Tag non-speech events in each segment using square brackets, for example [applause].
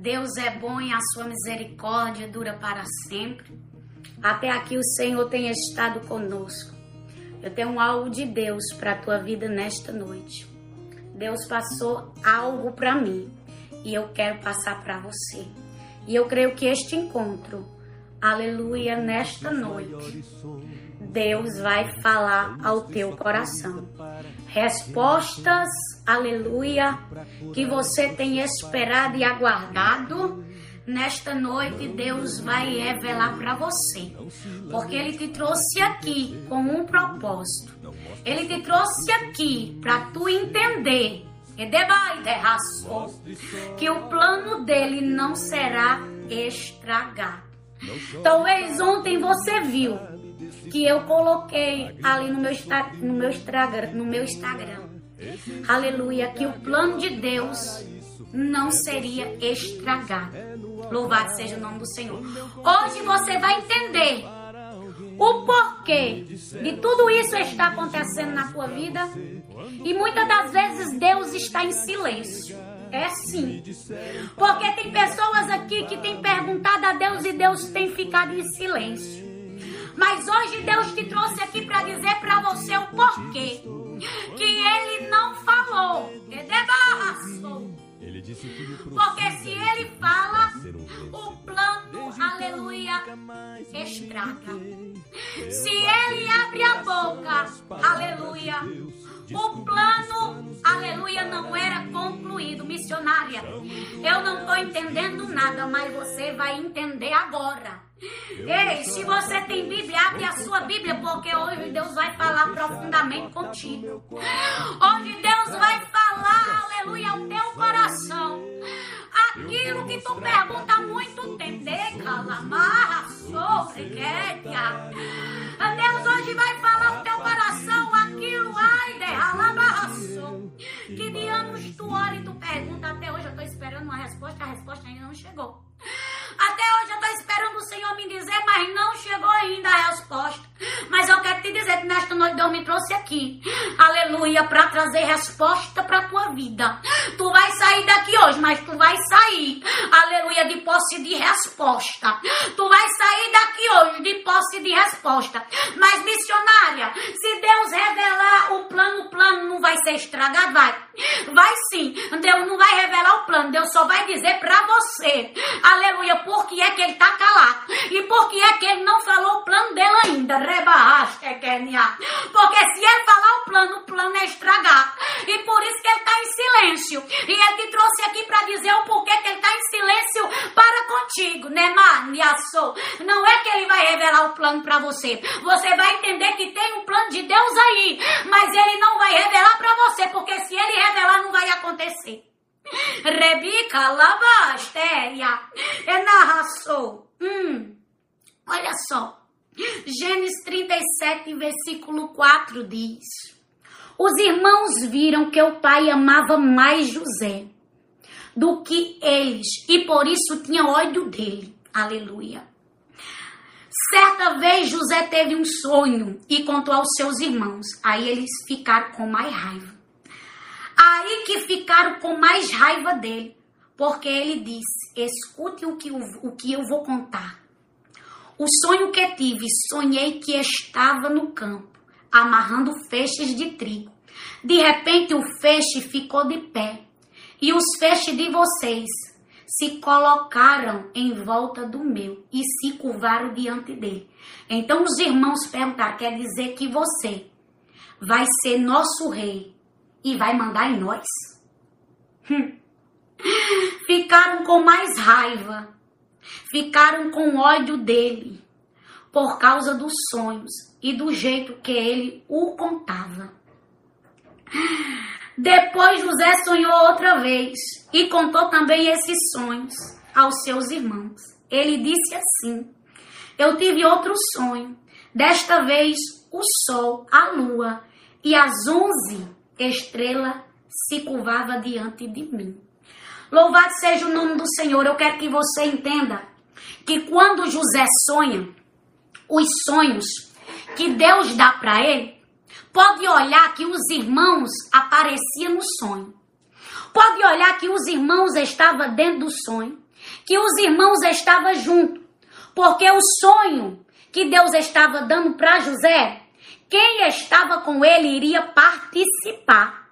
Deus é bom e a sua misericórdia dura para sempre. Até aqui o Senhor tem estado conosco. Eu tenho algo de Deus para a tua vida nesta noite. Deus passou algo para mim e eu quero passar para você. E eu creio que este encontro, aleluia, nesta noite, Deus vai falar ao teu coração. Respostas, aleluia, que você tem esperado e aguardado. Nesta noite, Deus vai revelar para você, porque Ele te trouxe aqui com um propósito. Ele te trouxe aqui para tu entender que o plano dele não será estragado. Talvez ontem você viu que eu coloquei ali no meu, no meu Instagram, no meu Instagram. Aleluia, que o plano de Deus não seria estragado. Louvado seja o nome do Senhor. Hoje você vai entender o porquê de tudo isso está acontecendo na tua vida. E muitas das vezes Deus está em silêncio. É sim. Porque tem pessoas aqui que têm perguntado a Deus e Deus tem ficado em silêncio. Mas hoje Deus te trouxe aqui para dizer para você o porquê. Que ele não falou. Porque se ele fala, o plano, aleluia, estraga. Se ele abre a boca, aleluia, o plano, aleluia, não era concluído. Missionária, eu não estou entendendo nada, mas você vai entender agora. Ei, se você tem Bíblia, abre a sua Bíblia, porque hoje Deus vai falar profundamente contigo. Hoje Deus vai falar, aleluia, ao teu coração. Aquilo que tu pergunta há muito tempo. Decalamarra, sobre, Deus hoje vai falar ao teu coração. Que de anos tu ora e tu pergunta, até hoje eu estou esperando uma resposta, a resposta ainda não chegou. Até hoje eu estou esperando o Senhor me dizer, mas não chegou ainda a resposta. Mas eu quero te dizer que nesta noite Deus me trouxe aqui, aleluia, para trazer resposta para a tua vida. Tu vai sair daqui hoje, mas tu vai sair, aleluia, de posse de resposta. Tu vai sair daqui hoje de posse de resposta. Mas, missionária, se Deus revelar o plano, o plano não vai ser estragado, vai. Vai sim. Deus não vai revelar o plano, Deus só vai dizer para você, aleluia, por que é que ele está calado e por que é que ele não falou o plano dele ainda. Porque se ele falar o plano, o plano é estragar. E por isso que ele está em silêncio. E ele te trouxe aqui para dizer o porquê que ele está em silêncio para contigo, né, Maniaço? Não é que ele vai revelar o plano para você. Você vai entender que tem um plano de Deus aí, mas ele não vai revelar para você, porque se ele revelar, não vai acontecer. Rebica labastéria. É narração. Hum, olha só. Gênesis 37, versículo 4 diz: Os irmãos viram que o pai amava mais José do que eles e por isso tinha ódio dele. Aleluia. Certa vez José teve um sonho e contou aos seus irmãos. Aí eles ficaram com mais raiva. Aí que ficaram com mais raiva dele, porque ele disse: Escute o que, o que eu vou contar. O sonho que tive, sonhei que estava no campo, amarrando feixes de trigo. De repente o feixe ficou de pé, e os feixes de vocês se colocaram em volta do meu e se curvaram diante dele. Então os irmãos perguntaram: quer dizer que você vai ser nosso rei e vai mandar em nós? Hum. Ficaram com mais raiva ficaram com ódio dele por causa dos sonhos e do jeito que ele o contava. Depois José sonhou outra vez e contou também esses sonhos aos seus irmãos. Ele disse assim: Eu tive outro sonho. Desta vez o sol, a lua e as onze estrelas se curvavam diante de mim. Louvado seja o nome do Senhor. Eu quero que você entenda que quando José sonha, os sonhos que Deus dá para ele, pode olhar que os irmãos apareciam no sonho. Pode olhar que os irmãos estavam dentro do sonho. que os irmãos estavam juntos, porque o sonho que Deus estava dando para José, quem estava com ele iria participar.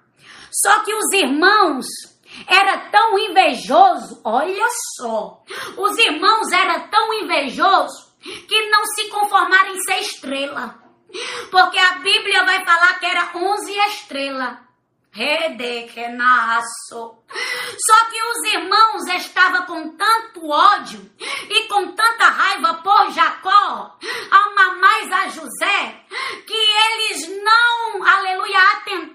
Só que os irmãos era tão invejoso, olha só, os irmãos era tão invejoso que não se conformaram em ser estrela. Porque a Bíblia vai falar que era 11 estrelas. Só que os irmãos estavam com tanto ódio e com tanta raiva por Jacó, ama mais a José, que eles não, aleluia, atentaram,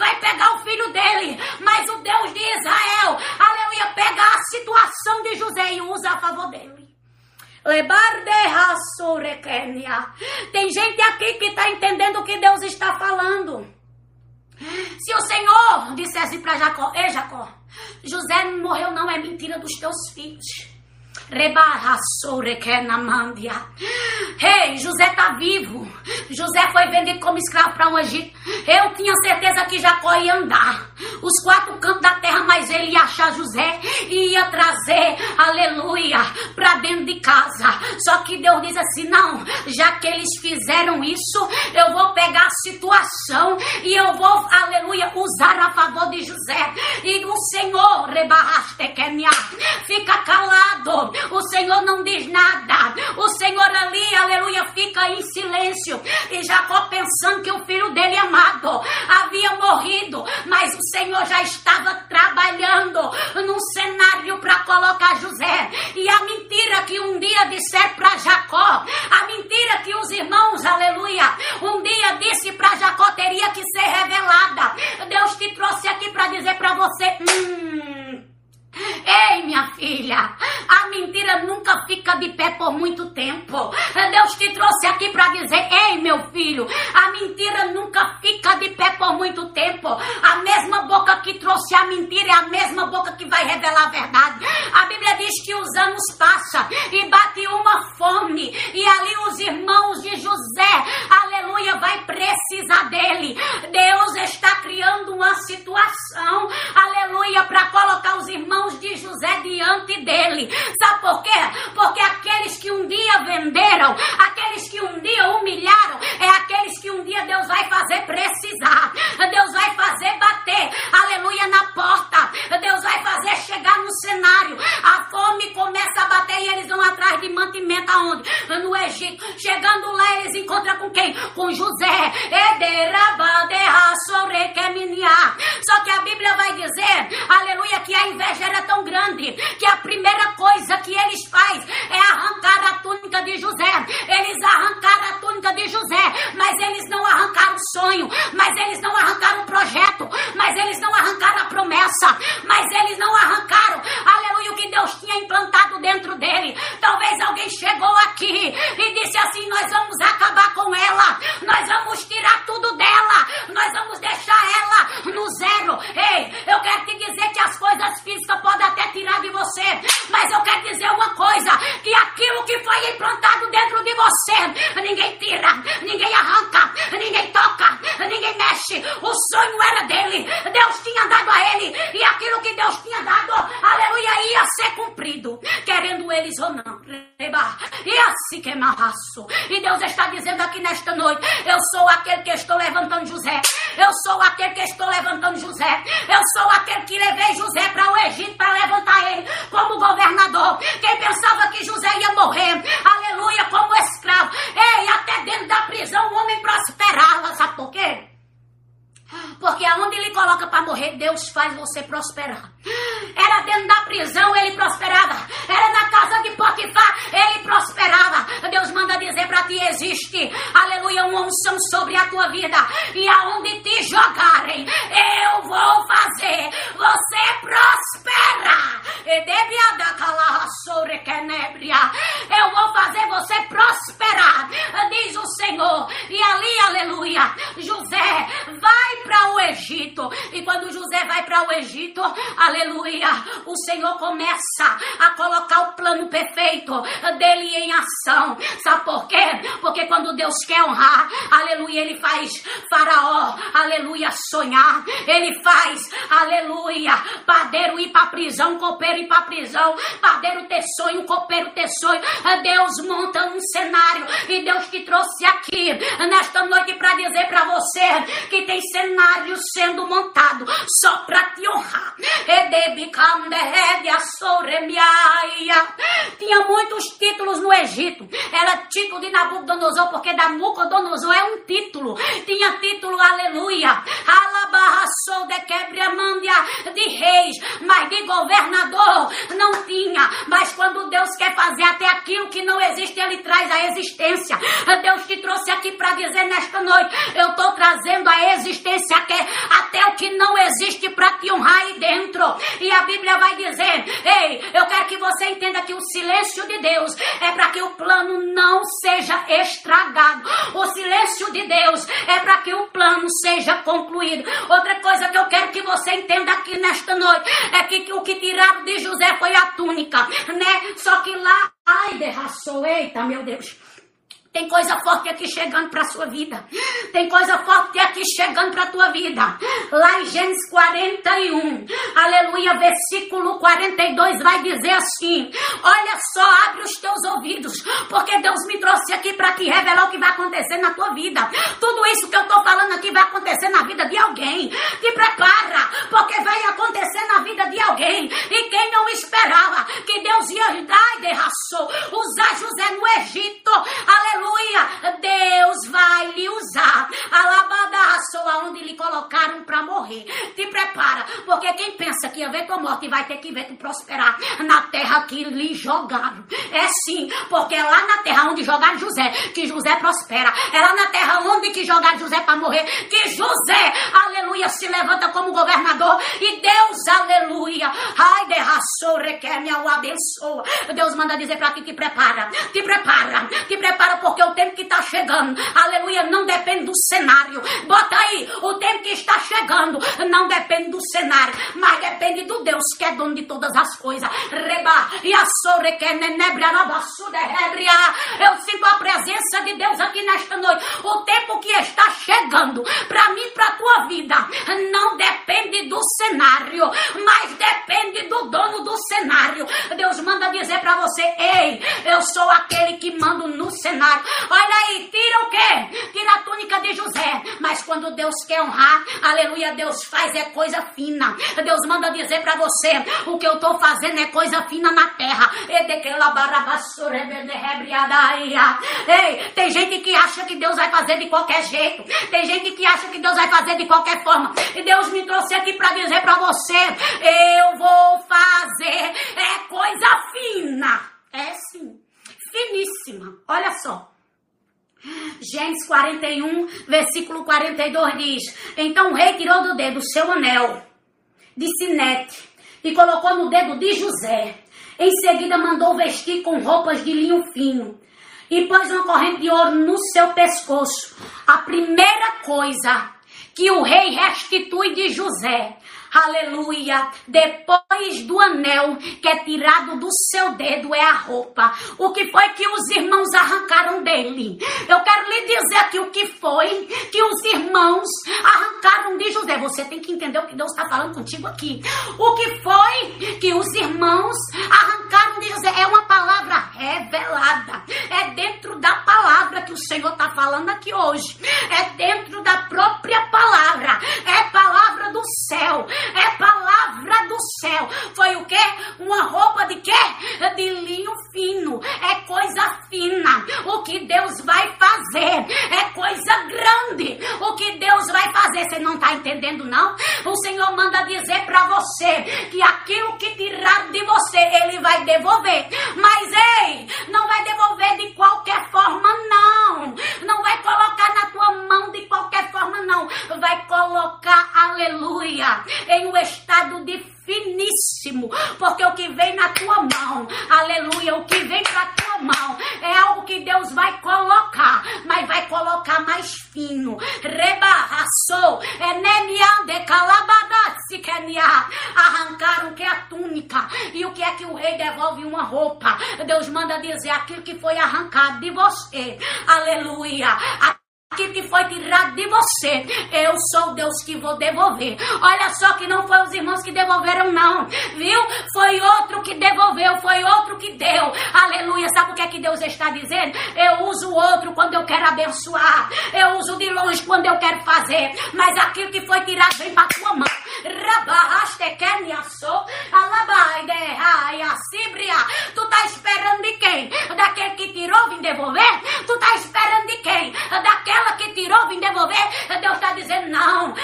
vai pegar o filho dele, mas o Deus de Israel, aleluia, pega a situação de José e usa a favor dele. Tem gente aqui que está entendendo o que Deus está falando. Se o Senhor dissesse para Jacó: Ei, Jacó, José morreu, não, é mentira dos teus filhos. Ei, José está vivo. José foi vendido como escravo para o Egito. Eu tinha certeza que Jacó ia andar os quatro cantos da terra, mas ele ia achar José e ia trazer, aleluia, para dentro de casa. Só que Deus diz assim: não, já que eles fizeram isso, eu vou pegar a situação e eu vou, aleluia, usar a favor de José. E o Senhor, rebarraste, fica calado o Senhor não diz nada. O Senhor ali, aleluia, fica em silêncio. E Jacó pensando que o filho dele amado havia morrido, mas o Senhor já estava trabalhando num cenário para colocar José. E a mentira que um dia disser para Jacó, a mentira que os irmãos, aleluia, um dia disse para Jacó teria que ser revelada. Deus te trouxe aqui para dizer para você, hum, Ei, minha filha, a mentira nunca fica de pé por muito tempo. Deus te trouxe aqui para dizer: Ei, meu filho, a mentira nunca fica de pé por muito tempo. A mesma boca que mentira, é a mesma boca que vai revelar a verdade. A Bíblia diz que os anos passam e bate uma fome, e ali os irmãos de José, vai precisar dele. Deus está criando uma situação, aleluia, para colocar os irmãos de José diante dele. Sabe por quê? Porque aqueles que um dia venderam, aqueles que um dia humilharam, é aqueles que um dia Deus vai fazer precisar. Deus vai fazer bater, aleluia, na porta. Deus vai fazer chegar no cenário. A fome começa a bater e eles vão atrás de mantimento aonde? No Egito. Chegando lá, eles encontram com quem? Com José. Só que a Bíblia vai dizer, aleluia, que a inveja era tão grande que a primeira coisa que eles fazem é arrancar a túnica de José. Eles arrancaram a túnica de José, mas eles não arrancaram o sonho, mas eles não arrancaram o projeto, mas eles não arrancaram a promessa, mas eles não arrancaram, aleluia, o que Deus tinha implantado dentro dele. Talvez alguém chegou aqui e disse assim: Nós vamos acabar com ela, nós vamos tirar tudo dela, nós vamos deixar ela no zero. Ei, eu quero te dizer que as coisas físicas podem até tirar de você, mas eu quero dizer uma coisa: que aquilo que foi implantado dentro de você, ninguém tira, ninguém arranca, ninguém toca, ninguém mexe. O sonho era dele, Deus tinha dado a ele, e aquilo que Deus tinha dado, aleluia, ia ser cumprido, querendo eles ou não. E assim que marraço. E Deus está dizendo aqui nesta noite: Eu sou aquele que estou levantando José. Eu sou aquele que estou levantando José. Eu sou aquele que levei José para o Egito para levantar ele como governador. Quem pensava que José ia morrer, aleluia, como escravo. Ei, até dentro da prisão o homem prosperava. Sabe por quê? Porque aonde ele coloca para morrer, Deus faz você prosperar. Era dentro da prisão, ele prosperava. Era na casa de Potifar, ele prosperava. Deus manda dizer para ti: existe, aleluia, uma unção sobre a tua vida. E aonde te jogarem, eu vou fazer você prosperar. Eu vou fazer você prosperar, diz o Senhor. E ali, aleluia, José vai para o Egito. E quando José vai para o Egito, aleluia, o Senhor começa a colocar o plano perfeito dele em ação. Sabe por quê? Porque quando Deus quer honrar, aleluia, ele faz Faraó, aleluia, sonhar. Ele faz, aleluia, padeiro ir para prisão, copeiro ir para prisão, padeiro ter sonho, copeiro ter sonho. Deus monta um cenário e Deus te trouxe aqui nesta noite para dizer para você que tem cenário sendo montado só para te honrar. Tinha muitos títulos no Egito. Era título de Nabucodonosor, porque Nabucodonosor é um título. Tinha título, aleluia. Alabarraçou de quebra-mandia de reis, mas de governador não tinha. Mas quando Deus quer fazer até aquilo que não existe, Ele traz a existência. Deus te trouxe aqui para dizer nesta noite: eu estou trazendo a existência que até o que não existe para te honrar aí dentro. E a Bíblia vai dizer: Ei, eu quero que você entenda que o silêncio de Deus é para que o plano não seja estragado. O silêncio de Deus é para que o plano seja concluído. Outra coisa que eu quero que você entenda aqui nesta noite é que o que tiraram de José foi a túnica, né? Só que lá, ai, derraçou, eita, meu Deus. Tem coisa forte aqui chegando para a sua vida. Tem coisa forte aqui chegando para a tua vida. Lá em Gênesis 41, aleluia, versículo 42 vai dizer assim: Olha só, abre os teus ouvidos, porque Deus me trouxe aqui para te revelar o que vai acontecer na tua vida. Tudo isso que eu estou falando aqui vai acontecer na vida de alguém. Te prepara, porque vai acontecer vida de alguém. E quem não esperava que Deus ia dar e derraçou, usar José no Egito, aleluia Deus vai lhe usar. Alabadaço, aonde lhe colocaram para morrer. Te prepara, porque quem pensa que ia ver tua morte vai ter que ver tu prosperar na terra que lhe jogaram. É sim, porque é lá na terra onde jogaram José, que José prospera. É lá na terra onde que jogaram José para morrer, que José, aleluia, se levanta como governador. E Deus, aleluia, ai, derraçou, requer, me abençoa. Deus manda dizer para ti, te prepara, te prepara, te prepara, porque o tempo que está chegando, aleluia, não depende do cenário. Bota aí, o tempo que está chegando não depende do cenário, mas depende do Deus que é dono de todas as coisas. Reba, e a que nenebra na Eu sinto a presença de Deus aqui nesta noite. O tempo que está chegando para mim, para tua vida, não depende do cenário, mas depende do dono do cenário. Deus manda dizer para você: Ei, eu sou aquele que mando no cenário. Olha aí, tira o quê? Tira a túnica de José. Mas quando Deus quer honrar, aleluia, Deus faz é coisa fina. Deus manda dizer para você: O que eu tô fazendo é coisa fina na terra. Ei, tem gente que acha que Deus vai fazer de qualquer jeito. Tem gente que acha que Deus vai fazer de qualquer forma. E Deus me trouxe aqui para dizer para você: Eu vou fazer é coisa fina. É sim, finíssima. Olha só. Gênesis 41, versículo 42 diz: Então o rei tirou do dedo seu anel de sinete e colocou no dedo de José. Em seguida mandou vestir com roupas de linho fino e pôs uma corrente de ouro no seu pescoço. A primeira coisa que o rei restitui de José Aleluia. Depois do anel que é tirado do seu dedo é a roupa. O que foi que os irmãos arrancaram dele? Eu quero lhe dizer aqui o que foi que os irmãos arrancaram de José. Você tem que entender o que Deus está falando contigo aqui. O que foi que os irmãos arrancaram de José? É uma palavra revelada. É dentro da palavra que o Senhor está falando aqui hoje. É dentro da própria palavra. É palavra do céu. É palavra do céu. Foi o quê? Uma roupa de quê? De linho fino. É coisa fina. O que Deus vai fazer é coisa grande. O que Deus vai fazer, você não está entendendo não? O Senhor manda dizer para você que aquilo que tirar de você, ele vai devolver. Mas ei, não vai devolver de qualquer forma não. Não vai colocar na não. Vai colocar, aleluia, em um estado de finíssimo, porque o que vem na tua mão, aleluia, o que vem pra tua mão é algo que Deus vai colocar, mas vai colocar mais fino. Rebarraçou, enemiande arrancaram que é a túnica, e o que é que o rei devolve uma roupa? Deus manda dizer aquilo que foi arrancado de você, aleluia aquilo que foi tirado de você, eu sou Deus que vou devolver. Olha só que não foi os irmãos que devolveram, não, viu? Foi outro que devolveu, foi outro que deu. Aleluia. Sabe o que é que Deus está dizendo? Eu uso o outro quando eu quero abençoar, eu uso de longe quando eu quero fazer, mas aquilo que foi tirado vem para tua mão. Tu tá esperando de quem? Daquele que tirou, vim devolver? Tu tá esperando de quem? Daquela aquela que tirou, vim devolver. Deus está dizendo: não,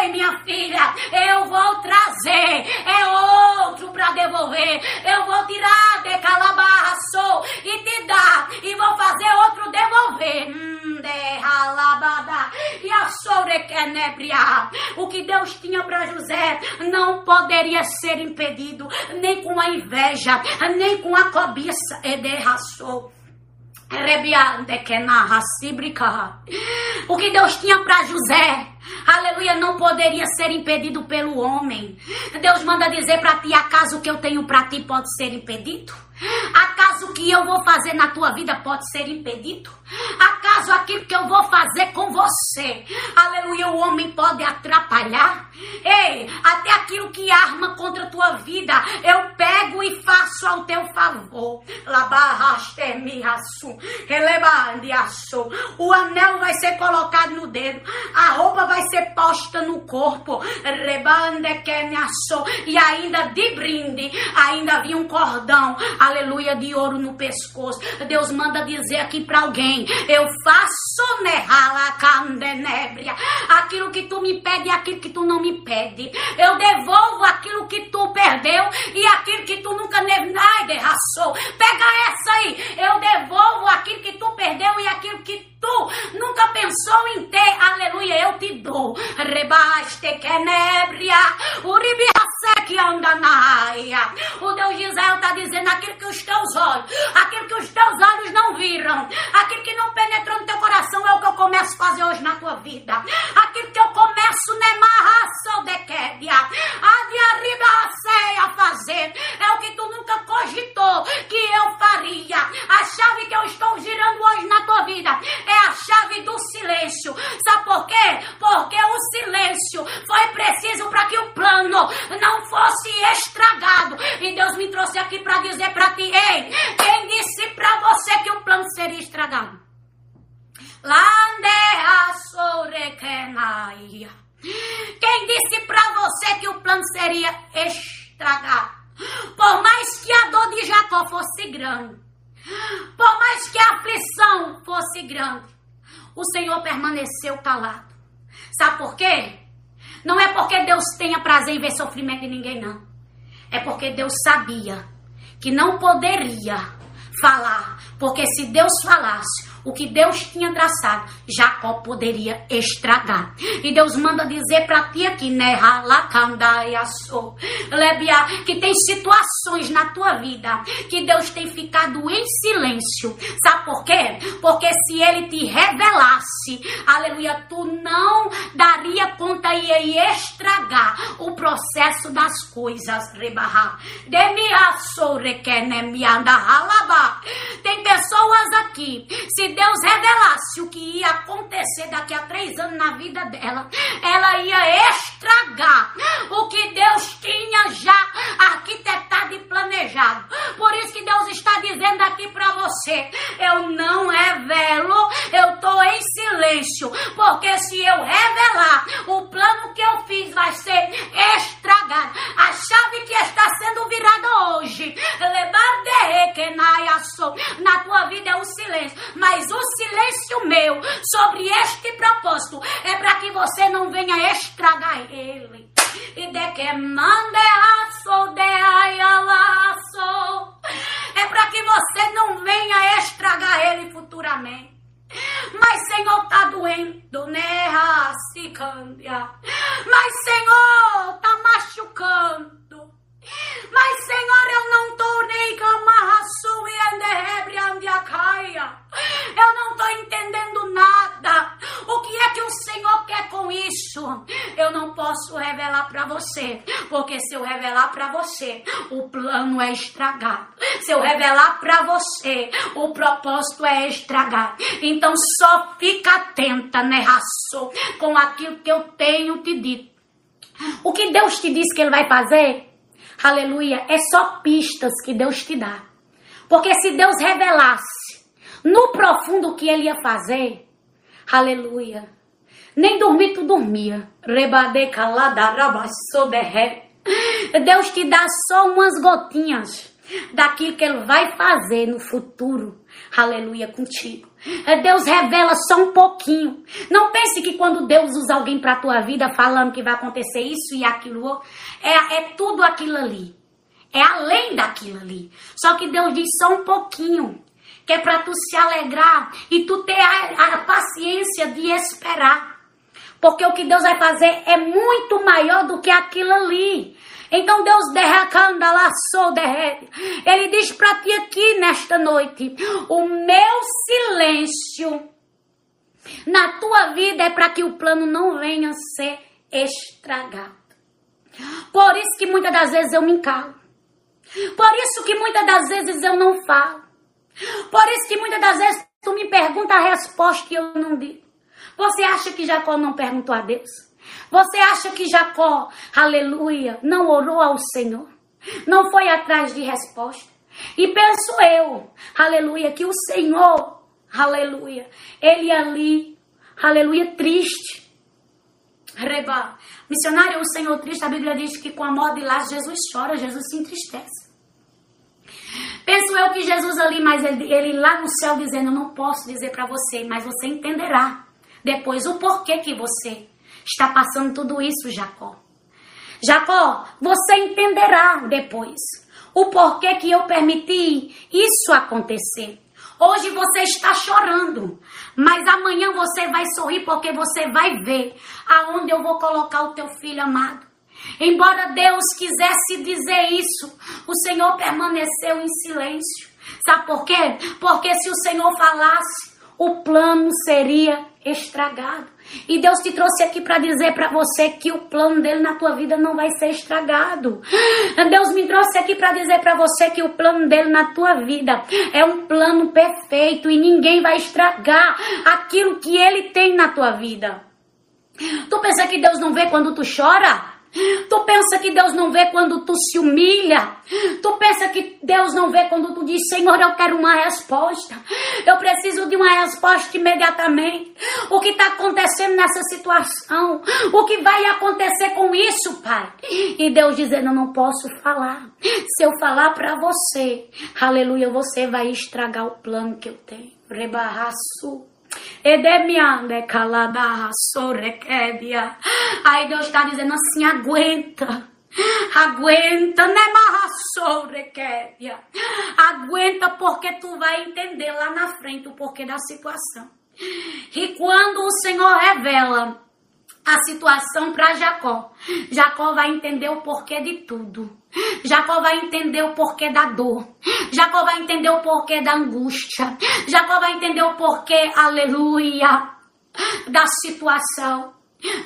ei, minha filha, eu vou trazer, é outro para devolver. Eu vou tirar de calabarra, sou e te dar, e vou fazer outro devolver. Hum, e a sobrequenebria. O que Deus tinha para José não poderia ser impedido, nem com a inveja, nem com a cobiça. E derraçou. O que Deus tinha para José, aleluia, não poderia ser impedido pelo homem. Deus manda dizer para ti: acaso o que eu tenho para ti pode ser impedido? Acaso o que eu vou fazer na tua vida pode ser impedido? Acaso aquilo que eu vou fazer com você, aleluia, o homem pode atrapalhar? Ei, até aquilo que arma contra a tua vida, eu pego e faço ao teu favor. O anel vai ser colocado no dedo, a roupa vai ser posta no corpo. E ainda de brinde, ainda havia um cordão, aleluia, de ouro no pescoço. Deus manda dizer aqui para alguém: Eu faço candenébria. Aquilo que tu me pede e aquilo que tu não me pede. Eu devolvo aquilo que tu perdeu e aquilo que tu nunca derraçou. Pega essa aí. Eu devolvo aquilo que tu perdeu e aquilo que tu nunca pensou em ter. Aleluia, eu te dou. Rebaste quenebria. Uribiasse que anda na aia. O Deus de Israel está dizendo aquilo que os teus olhos, aquilo que os teus olhos não viram, aquilo que não penetrou no teu coração é o que eu começo a fazer hoje na tua vida. Aquilo que eu né marração de quedia. A de arriba a fazer. É o que tu nunca cogitou que eu faria. A chave que eu estou girando hoje na tua vida é a chave do silêncio. Sabe por quê? Porque o silêncio foi preciso para que o plano não fosse estragado. E Deus me trouxe aqui para dizer para ti, ei, quem disse para você que o plano seria estragado? Landeia sorekenaia. Quem disse para você que o plano seria estragado? Por mais que a dor de Jacó fosse grande, por mais que a aflição fosse grande, o Senhor permaneceu calado. Sabe por quê? Não é porque Deus tenha prazer em ver sofrimento de ninguém, não. É porque Deus sabia que não poderia falar. Porque se Deus falasse, o que Deus tinha traçado, Jacó poderia estragar. E Deus manda dizer para ti aqui, né? que tem situações na tua vida que Deus tem ficado em silêncio. Sabe por quê? Porque se ele te revelasse, aleluia, tu não daria conta e ia estragar o processo das coisas. Tem pessoas aqui, se Deus revelasse o que ia acontecer daqui a três anos na vida dela, ela ia estragar o que Deus tinha já arquitetado e planejado. Por isso que Deus está dizendo aqui para você: eu não revelo, eu estou em silêncio, porque se eu revelar, o plano que eu fiz vai ser estragado. A chave que está sendo virada hoje, na tua vida é o silêncio, mas o silêncio meu sobre este propósito é para que você não venha estragar ele. E de que mande de. É para que você não venha estragar ele futuramente. Mas Senhor tá doendo, né? Racicândia. Mas Senhor tá machucando. Mas, Senhor, eu não tô nem Eu não estou entendendo nada. O que é que o Senhor quer com isso? Eu não posso revelar para você, porque se eu revelar para você, o plano é estragado. Se eu revelar para você, o propósito é estragado. Então só fica atenta, né, raço, com aquilo que eu tenho te dito. O que Deus te disse que Ele vai fazer, aleluia, é só pistas que Deus te dá. Porque se Deus revelasse no profundo o que ele ia fazer, aleluia, nem dormir tu dormia. Deus te dá só umas gotinhas daquilo que ele vai fazer no futuro. Aleluia contigo. Deus revela só um pouquinho. Não pense que quando Deus usa alguém para a tua vida falando que vai acontecer isso e aquilo, é, é tudo aquilo ali. É além daquilo ali. Só que Deus diz só um pouquinho. Que é para tu se alegrar e tu ter a, a paciência de esperar. Porque o que Deus vai fazer é muito maior do que aquilo ali. Então Deus derracanda laçou derrete. Ele diz para ti aqui nesta noite: o meu silêncio na tua vida é para que o plano não venha ser estragado. Por isso que muitas das vezes eu me encalo. Por isso que muitas das vezes eu não falo. Por isso que muitas das vezes tu me pergunta a resposta que eu não digo. Você acha que Jacó não perguntou a Deus? Você acha que Jacó, aleluia, não orou ao Senhor? Não foi atrás de resposta? E penso eu, aleluia, que o Senhor, aleluia, ele ali, aleluia, triste. Reba, missionário, o Senhor triste, a Bíblia diz que com a morte de Lázaro, Jesus chora, Jesus se entristece. Penso eu que Jesus ali, mas ele, ele lá no céu dizendo, não posso dizer para você, mas você entenderá depois o porquê que você está passando tudo isso, Jacó. Jacó, você entenderá depois o porquê que eu permiti isso acontecer. Hoje você está chorando, mas amanhã você vai sorrir porque você vai ver aonde eu vou colocar o teu filho amado. Embora Deus quisesse dizer isso, o Senhor permaneceu em silêncio. Sabe por quê? Porque se o Senhor falasse, o plano seria estragado. E Deus te trouxe aqui para dizer para você que o plano dele na tua vida não vai ser estragado. Deus me trouxe aqui para dizer para você que o plano dele na tua vida é um plano perfeito e ninguém vai estragar aquilo que ele tem na tua vida. Tu pensa que Deus não vê quando tu chora? Tu pensa que Deus não vê quando tu se humilha? Tu pensa que Deus não vê quando tu diz, Senhor, eu quero uma resposta. Eu preciso de uma resposta imediatamente. O que está acontecendo nessa situação? O que vai acontecer com isso, Pai? E Deus dizendo, eu não posso falar. Se eu falar para você, aleluia, você vai estragar o plano que eu tenho. Rebarraço. Aí Deus está dizendo assim: aguenta. Aguenta, né, marraçorequedia. Aguenta porque tu vai entender lá na frente o porquê da situação. E quando o Senhor revela a situação para Jacó. Jacó vai entender o porquê de tudo. Jacó vai entender o porquê da dor. Jacó vai entender o porquê da angústia. Jacó vai entender o porquê, aleluia, da situação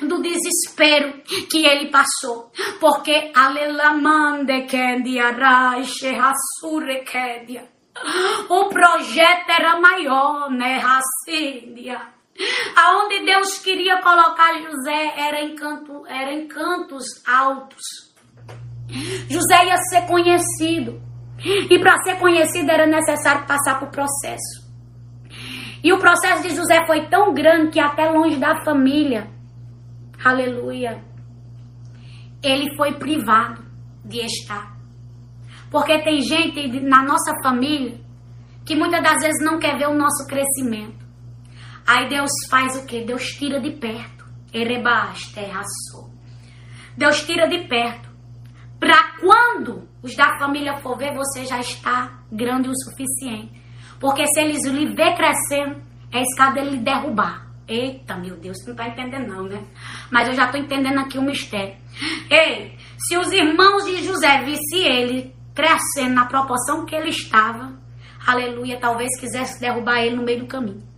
do desespero que ele passou. Porque alelamande kendia raixe hasure kendia. O projeto era maior, né, Racíndia? Aonde Deus queria colocar José era em, canto, era em cantos altos. José ia ser conhecido. E para ser conhecido era necessário passar por processo. E o processo de José foi tão grande que até longe da família, aleluia, ele foi privado de estar. Porque tem gente na nossa família que muitas das vezes não quer ver o nosso crescimento. Aí Deus faz o que? Deus tira de perto. Erebaste, raçou. Deus tira de perto. Para quando os da família for ver, você já está grande o suficiente. Porque se eles lhe ver crescendo, é escada ele derrubar. Eita, meu Deus, não está entendendo não, né? Mas eu já estou entendendo aqui o mistério. Ei, se os irmãos de José vissem ele crescendo na proporção que ele estava, aleluia, talvez quisesse derrubar ele no meio do caminho.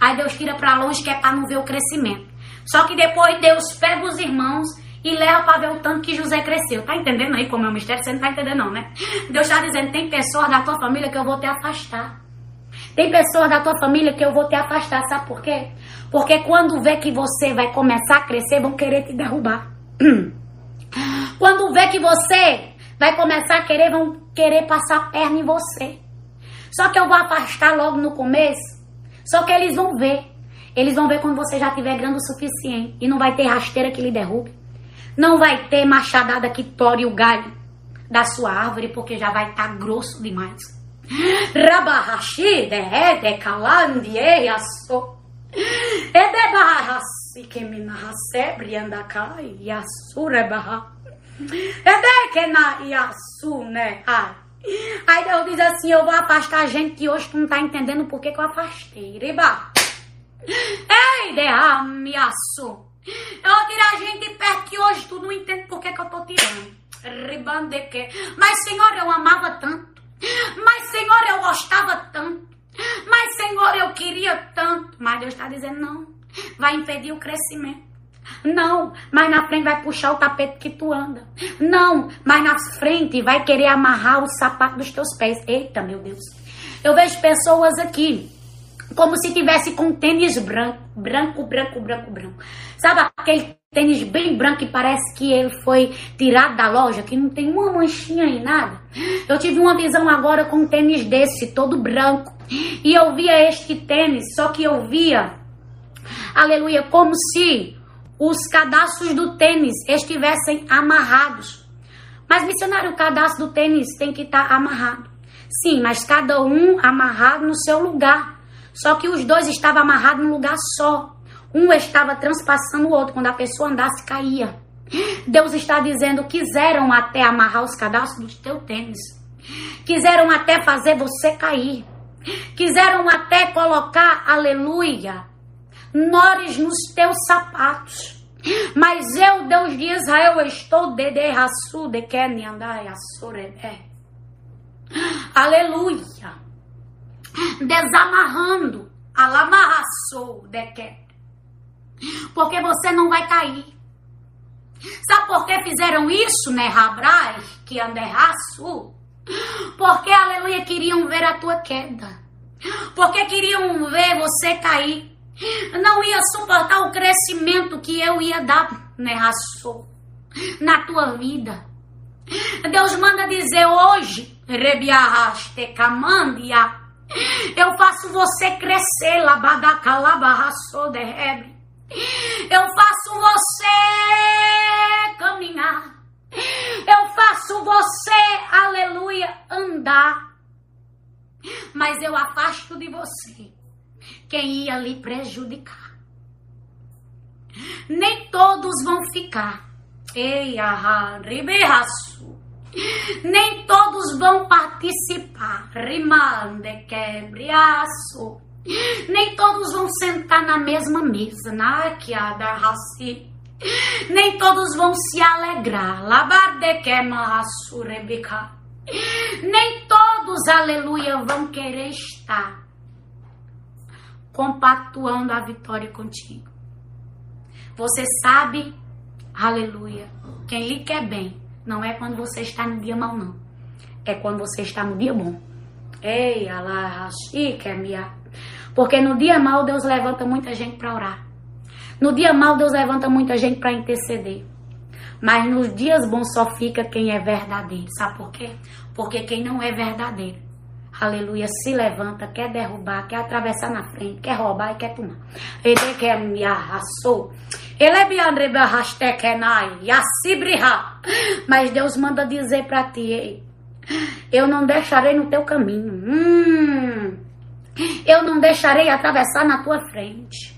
Aí Deus tira para longe que é para não ver o crescimento. Só que depois Deus pega os irmãos e leva para ver o tanto que José cresceu. Tá entendendo aí como é o mistério? Você não tá entendendo não, né? Deus está dizendo, tem pessoas da tua família que eu vou te afastar. Tem pessoas da tua família que eu vou te afastar, sabe por quê? Porque quando vê que você vai começar a crescer, vão querer te derrubar. [clears throat] Quando vê que você vai começar a querer, vão querer passar a perna em você. Só que eu vou afastar logo no começo só que eles vão ver. Eles vão ver quando você já tiver grande o suficiente. E não vai ter rasteira que lhe derrube. Não vai ter machadada que tore o galho da sua árvore, porque já vai estar tá grosso demais. Rabahashi de de kalandi yaso. Ede bahasi que me nahasebre andakai yasure baha. Ede que na yasu ne ai. Aí Deus diz assim: Eu vou afastar a gente que hoje tu não tá entendendo por que, eu afastei. Riba. Ei, de ameaço. Eu vou tirar a gente de perto que hoje tu não entende por que, que eu tô tirando. Ribandeque. Mas, Senhor, eu amava tanto. Mas, Senhor, eu gostava tanto. Mas, Senhor, eu queria tanto. Mas Deus está dizendo: não. Vai impedir o crescimento. Não, mas na frente vai puxar o tapete que tu anda. Não, mas na frente vai querer amarrar o sapato dos teus pés. Eita, meu Deus. Eu vejo pessoas aqui como se tivesse com tênis branco, branco, branco, branco, branco. Sabe aquele tênis bem branco que parece que ele foi tirado da loja, que não tem uma manchinha em nada? Eu tive uma visão agora com um tênis desse, todo branco. E eu via este tênis, só que eu via, aleluia, como se os cadastros do tênis estivessem amarrados. Mas, missionário, o cadastro do tênis tem que estar tá amarrado. Sim, mas cada um amarrado no seu lugar. Só que os dois estavam amarrados num lugar só. Um estava transpassando o outro. Quando a pessoa andasse, caía. Deus está dizendo: quiseram até amarrar os cadastros do teu tênis. Quiseram até fazer você cair. Quiseram até colocar, aleluia, nores nos teus sapatos. Mas eu, Deus de Israel, estou de derraçu de andar Aleluia. Desamarrando Alamarraçou, deque. Porque você não vai cair. Sabe por que fizeram isso, né, Rabrai? Que anderraço? Porque, aleluia, queriam ver a tua queda. Porque queriam ver você cair. Não ia suportar o crescimento que eu ia dar, né, raçou, na tua vida. Deus manda dizer hoje, Rebiarraste Camandia, eu faço você crescer, Labadacalabarraçou de Rebe. Eu faço você caminhar. Eu faço você, aleluia, andar. Mas eu afasto de você quem ia lhe prejudicar. Nem todos vão ficar. Ei, ahá, ribeiraço. Nem todos vão participar. Rimande, quebriaço. Nem todos vão sentar na mesma mesa. Na da raci. Nem todos vão se alegrar. Labarde queima rebeca. Nem todos, aleluia, vão querer estar compactuando a vitória contigo. Você sabe, aleluia, quem lhe quer bem não é quando você está no dia mal, não. É quando você está no dia bom. Ei, Allah, Porque no dia mal Deus levanta muita gente para orar. No dia mal Deus levanta muita gente para interceder. Mas nos dias bons só fica quem é verdadeiro. Sabe por quê? Porque quem não é verdadeiro, aleluia, se levanta, quer derrubar, quer atravessar na frente, quer roubar e quer tomar. Ele quer me arrasou. Ele é Mas Deus manda dizer para ti, eu não deixarei no teu caminho. Hum, eu não deixarei atravessar na tua frente.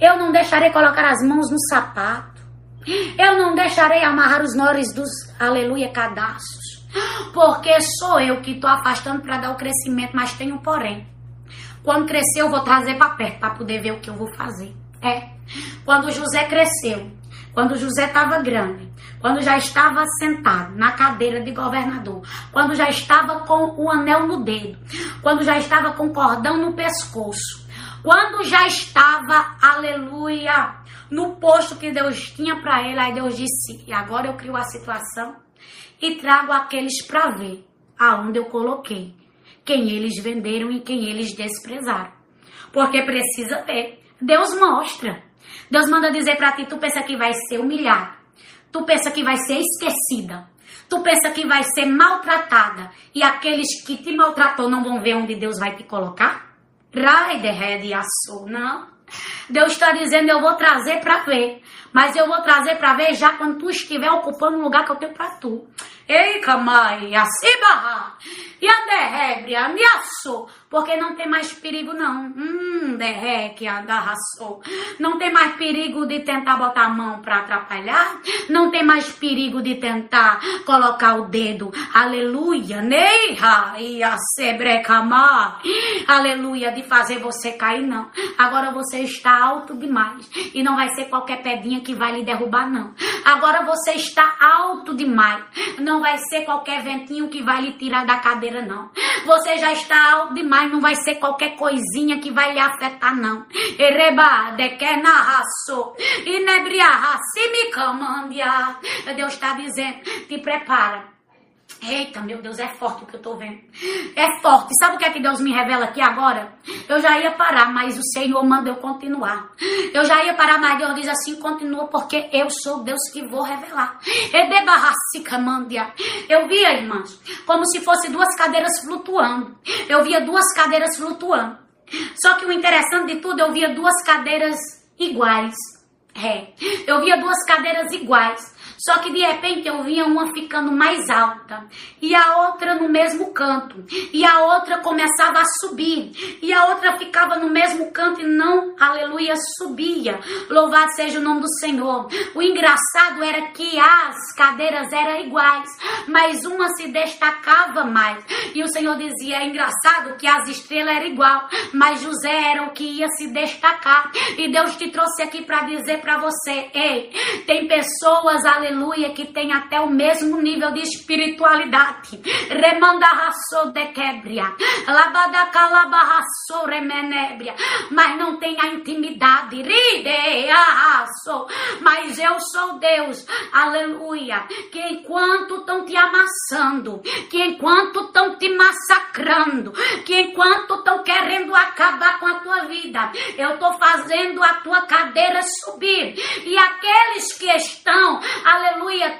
Eu não deixarei colocar as mãos no sapato. Eu não deixarei amarrar os nores dos, aleluia, cadastros. Porque sou eu que estou afastando para dar o crescimento, mas tenho porém. Quando crescer, eu vou trazer para perto para poder ver o que eu vou fazer. É. Quando José cresceu, quando José estava grande, quando já estava sentado na cadeira de governador, quando já estava com o anel no dedo, quando já estava com o cordão no pescoço, quando já estava, aleluia, no posto que Deus tinha para ele, aí Deus disse: E agora eu crio a situação e trago aqueles para ver aonde eu coloquei, quem eles venderam e quem eles desprezaram. Porque precisa ter. Deus mostra. Deus manda dizer para ti: tu pensa que vai ser humilhado, tu pensa que vai ser esquecida, tu pensa que vai ser maltratada e aqueles que te maltratou não vão ver onde Deus vai te colocar? Não. Deus está dizendo, eu vou trazer para ver. Mas eu vou trazer para ver já quando tu estiver ocupando o lugar que eu tenho para tu. Ei, camai, asibarra, e a derrebre, ameaçou, porque não tem mais perigo não. Hum, derreque, agarraçou. Não tem mais perigo de tentar botar a mão para atrapalhar, não tem mais perigo de tentar colocar o dedo, aleluia, neiha, e a sebrecamar, aleluia, de fazer você cair não. Agora você está alto demais e não vai ser qualquer pedinha que vai lhe derrubar não. Agora você está alto demais, não vai ser qualquer ventinho que vai lhe tirar da cadeira, não. Você já está alto demais, não vai ser qualquer coisinha que vai lhe afetar, não. Ereba, de que inebriarra, se me camandia. Deus está dizendo, te prepara Eita, meu Deus, é forte o que eu tô vendo. É forte. Sabe o que é que Deus me revela aqui agora? Eu já ia parar, mas o Senhor manda eu continuar. Eu já ia parar, mas Deus diz assim: continua, porque eu sou Deus que vou revelar. Eu via, irmãs, como se fosse duas cadeiras flutuando. Eu via duas cadeiras flutuando. Só que o interessante de tudo, eu via duas cadeiras iguais. É, eu via duas cadeiras iguais. Só que de repente eu via uma ficando mais alta e a outra no mesmo canto, e a outra começava a subir, e a outra ficava no mesmo canto e não, aleluia, subia. Louvado seja o nome do Senhor. O engraçado era que as cadeiras eram iguais, mas uma se destacava mais. E o Senhor dizia: é engraçado que as estrelas eram igual, mas José era o que ia se destacar. E Deus te trouxe aqui para dizer para você: ei, tem pessoas, aleluia aleluia, que tem até o mesmo nível de espiritualidade. Remanda raçou de quebria, labada calabarraçou remenébria, mas não tem a intimidade, ride arraçou, mas eu sou Deus, aleluia, que enquanto estão te amassando, que enquanto estão te massacrando, que enquanto estão querendo acabar com a tua vida, eu estou fazendo a tua cadeira subir, e aqueles que estão, aleluia,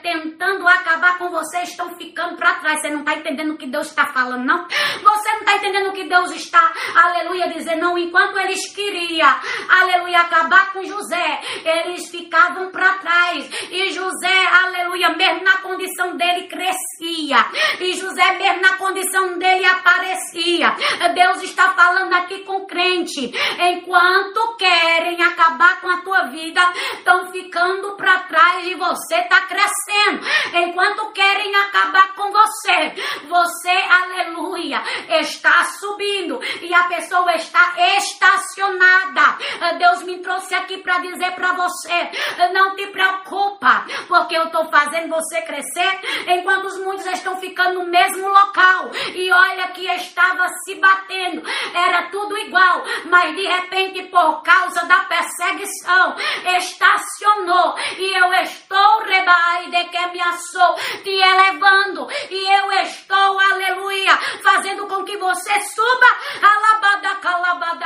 tentando acabar com você, estão ficando para trás. Você não está entendendo o que Deus está falando, não? Você não está entendendo o que Deus está, aleluia, dizendo, não. Enquanto eles queriam, aleluia, acabar com José, eles ficavam para trás. E José, aleluia, mesmo na condição dele, crescia. E José, mesmo na condição dele, aparecia. Deus está falando aqui com crente. Enquanto querem acabar com a tua vida, estão ficando para trás e você está crescendo. Enquanto querem acabar com você, você, aleluia, está subindo e a pessoa está estacionada. Deus me trouxe aqui para dizer para você: não te preocupa, porque eu estou fazendo você crescer enquanto os muitos estão ficando no mesmo local. E olha que estava se batendo, era tudo igual, mas de repente, por causa da perseguição, estacionou e eu estou de que me assou, te elevando e eu estou, aleluia, fazendo com que você suba, alabada, calabada,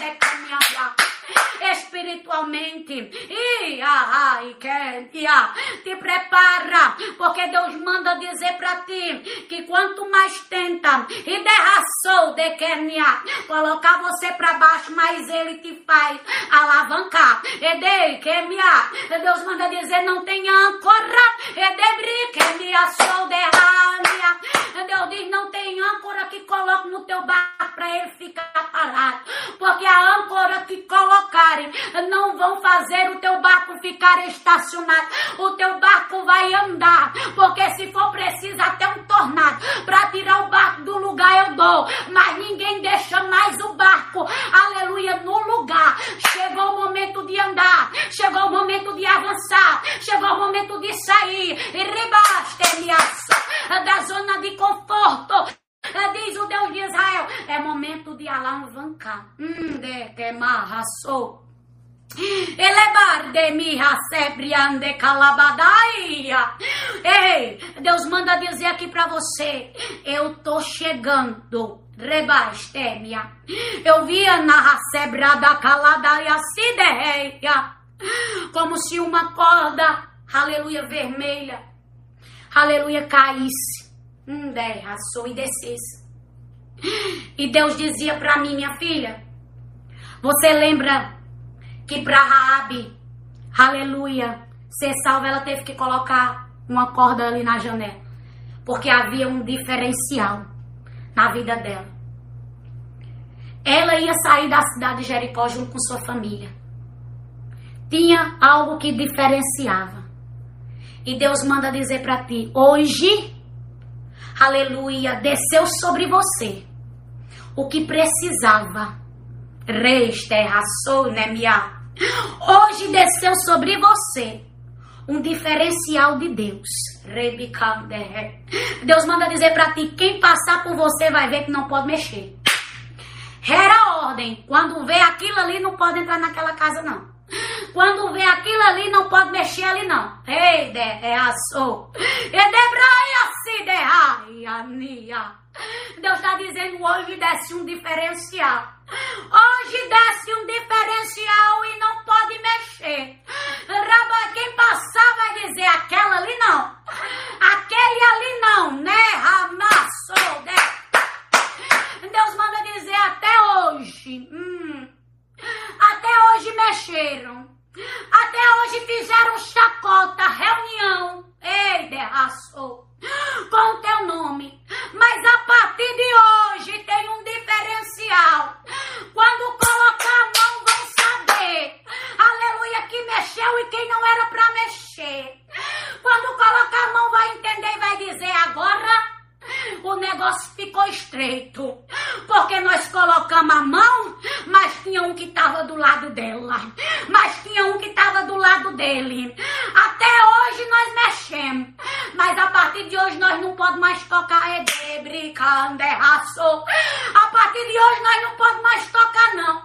de caminhada espiritualmente. E ai, que te prepara, porque Deus manda dizer para ti que quanto mais tenta e derraçou de Kenya, colocar você para baixo, mais ele te faz alavancar. E de Kenya, Deus manda dizer não tem âncora. E de Kenya, sou de Deus diz não tem âncora que coloque no teu barco para ele ficar parado, porque a âncora que colocarem não vão fazer o teu ficar estacionado. O teu barco vai andar, porque se for preciso até um tornado para tirar o barco do lugar eu dou, mas ninguém deixa mais o barco, aleluia, no lugar. Chegou o momento de andar, chegou o momento de avançar, chegou o momento de sair e rebaste da zona de conforto. Diz o Deus de Israel, é momento de alavancar. Hum, de que marraçou. Elevar de mi ande calabadaia. Ei, Deus manda dizer aqui para você, eu tô chegando. Rebastemia. Eu via na racebrada caladaia sideia. Como se uma corda, aleluia, vermelha, aleluia, caísse. Hum, derraçou e descesse. E Deus dizia para mim, minha filha, você lembra que para Raabe, aleluia, ser salva, ela teve que colocar uma corda ali na janela, porque havia um diferencial na vida dela. Ela ia sair da cidade de Jericó junto com sua família. Tinha algo que diferenciava. E Deus manda dizer para ti: hoje, aleluia, desceu sobre você o que precisava. Reis, terra, sou, né, minha Hoje desceu sobre você um diferencial de Deus. Deus manda dizer para ti: quem passar por você vai ver que não pode mexer. Era ordem. Quando vê aquilo ali, não pode entrar naquela casa, não. Quando vê aquilo ali, não pode mexer ali, não. Ei, de, é aço. E debraia se derraia, Deus está dizendo hoje desce um diferencial. Hoje desce um diferencial e não pode mexer. Raba, quem passar vai dizer aquela ali não. Aquele ali não, né? Ramassou, né? Deus manda dizer até hoje. Hum, até hoje mexeram. Até hoje fizeram chacota, reunião. Ei, derraçou com o teu nome. Mas a partir de hoje tem um diferencial. Quando colocar a mão, vão saber. Aleluia, que mexeu e quem não era para mexer. Quando colocar a mão, vai entender e vai dizer agora. O negócio ficou estreito, porque nós colocamos a mão, mas tinha um que estava do lado dela, mas tinha um que estava do lado dele. Até hoje nós mexemos, mas a partir de hoje nós não podemos mais tocar Edebre, Canderraço. A partir de hoje nós não podemos mais tocar, não.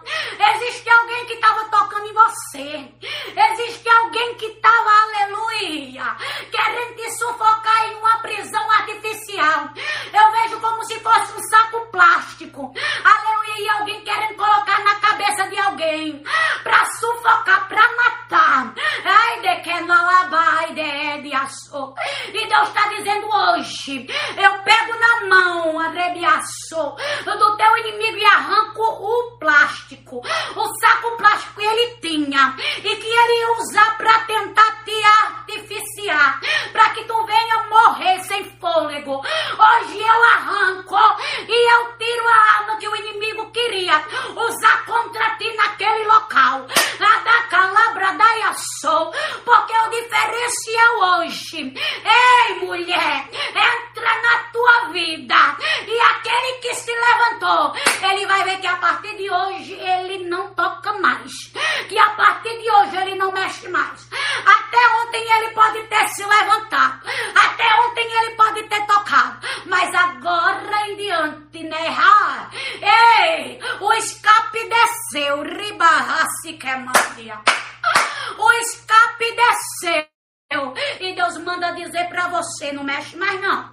Existe alguém que estava tocando em você. Existe alguém que estava, aleluia, querendo te sufocar em uma prisão artificial. Eu vejo como se fosse um saco plástico. Aleluia, e alguém querendo na cabeça de alguém para sufocar, para matar. Ai, de que não labai de de E Deus está dizendo hoje: eu pego na mão, arrebiaço, do teu inimigo e arranco o plástico, o saco plástico que ele tinha e que ele ia usar para tentar te artificiar, para que tu venha morrer sem fôlego. Hoje eu arranco e eu tiro a arma que o inimigo queria usar contra ti naquele local. A da calabra da sou, porque o diferencial hoje, ei mulher, entra na tua vida e aquele que se levantou, ele vai ver que a partir de hoje ele não toca mais, que a partir de hoje ele não mexe mais. Até ontem ele pode ter se levantado, até ontem ele pode ter tocado, mas agora em diante, né? Ei, o escape desceu, ribarrace que é Maria. O escape desceu. E Deus manda dizer para você, não mexe mais não.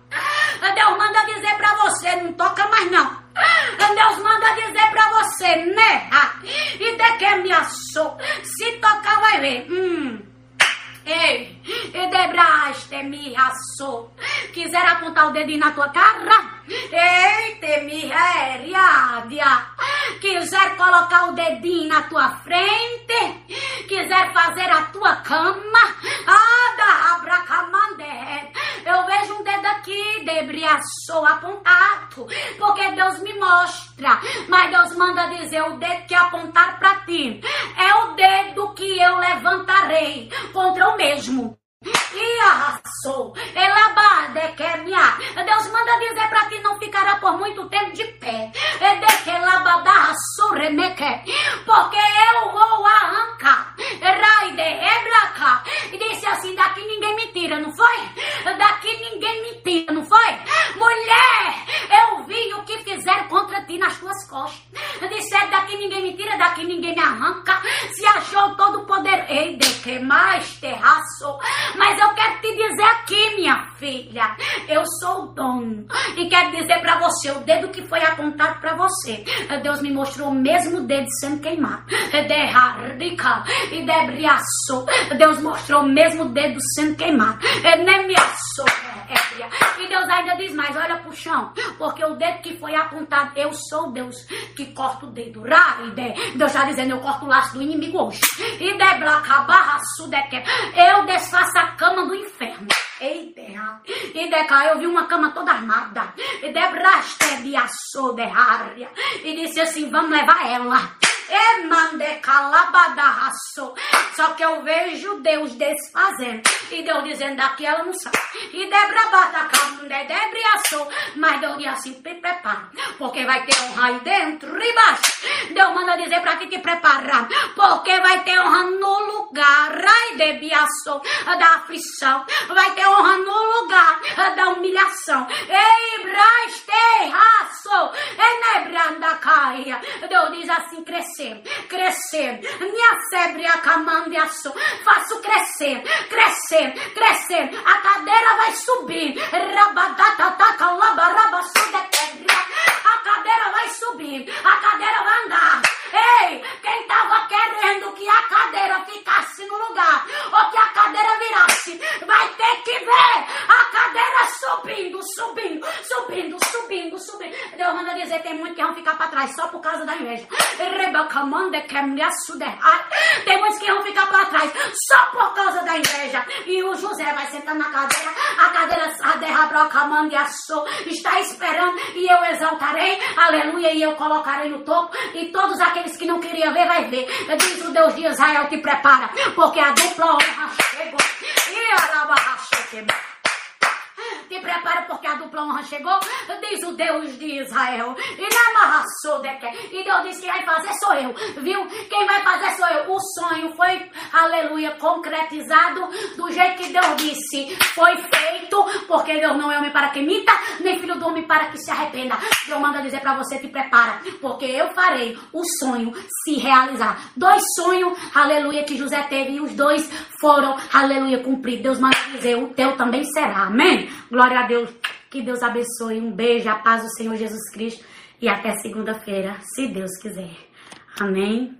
Deus manda dizer para você, não toca mais não. Deus manda dizer para você, né? E de que me assou. Se tocar vai ver. Hum. Ei, e debraste me assou. Quiser apontar o dedinho na tua cara? Eita, miséria! Quiser colocar o dedinho na tua frente? Quiser fazer a tua cama? Ada, abracamandé. Eu vejo um dedo aqui, debriaçou, apontado. Porque Deus me mostra. Mas Deus manda dizer: o dedo que apontar para ti é o dedo que eu levantarei contra o mesmo. E arrasou, elabade que minha. Deus manda dizer para ti não ficará por muito tempo de pé. É de que labada surremeque, porque eu vou arrancar. Raide ebraca. E disse assim: daqui ninguém me tira, não foi? Daqui ninguém me tira, não foi? Mulher, eu vi o que fizeram contra ti nas tuas costas. Disseram: daqui ninguém me tira, daqui ninguém me arranca. Se achou Ei, de que mais terraço. Mas eu quero te dizer aqui, minha filha, eu sou o dono. E quero dizer para você, o dedo que foi apontado para você, Deus me mostrou o mesmo dedo sendo queimado. E debriaço. Deus mostrou o mesmo dedo sendo queimado. Nem assou. E Deus ainda diz mais: olha pro chão, porque o dedo que foi apontado, eu sou Deus que corta o dedo. Deus está dizendo: eu corto o laço do inimigo hoje. E eu desfaço a cama do inferno. Ei, terra. E deca, eu vi uma cama toda armada. E debraste. E disse assim: vamos levar ela. Só que eu vejo Deus desfazendo. E Deus dizendo daqui ela não sabe. E Debra bata debriaçou. Mas Deus diz assim, te prepara. Porque vai ter honra aí dentro e baixo. Deus manda dizer para que te preparar. Porque vai ter honra no lugar. Ai, da aflição. Vai ter honra no lugar da humilhação. Ei, braste, raço. Enebranda caia. Deus diz assim, crescer crescer, crescer. Minha febre acamandiaço. Faço crescer, crescer, crescer. A cadeira vai subir. Rabadatata, labaraba, A cadeira vai subir. A cadeira vai andar. Ei, quem estava querendo que a cadeira ficasse no lugar ou que a cadeira virasse, vai ter que ver a cadeira subindo, subindo, subindo, subindo, subindo. Deus manda dizer: tem muito que vão ficar para trás só por causa da inveja. Tem muitos que vão ficar para trás só por causa da inveja. E o José vai sentar na cadeira, a cadeira está esperando e eu exaltarei, aleluia, e eu colocarei no topo e todos aqueles que não queriam ver, vai ver. Diz o Deus de Israel, te prepara, porque a dupla honra chegou. E a te prepara porque a dupla honra chegou, diz o Deus de Israel. E na amarraçou E Deus disse: quem vai fazer sou eu, viu? Quem vai fazer sou eu. O sonho foi, aleluia, concretizado do jeito que Deus disse. Foi feito, porque Deus não é homem para que minta, nem filho do homem para que se arrependa. Eu mando dizer para você: te prepara, porque eu farei o sonho se realizar. Dois sonhos, aleluia, que José teve e os dois foram, aleluia, cumpridos. Deus manda dizer: o teu também será. Amém? Glória a Deus. Que Deus abençoe. Um beijo, a paz do Senhor Jesus Cristo. E até segunda-feira, se Deus quiser. Amém.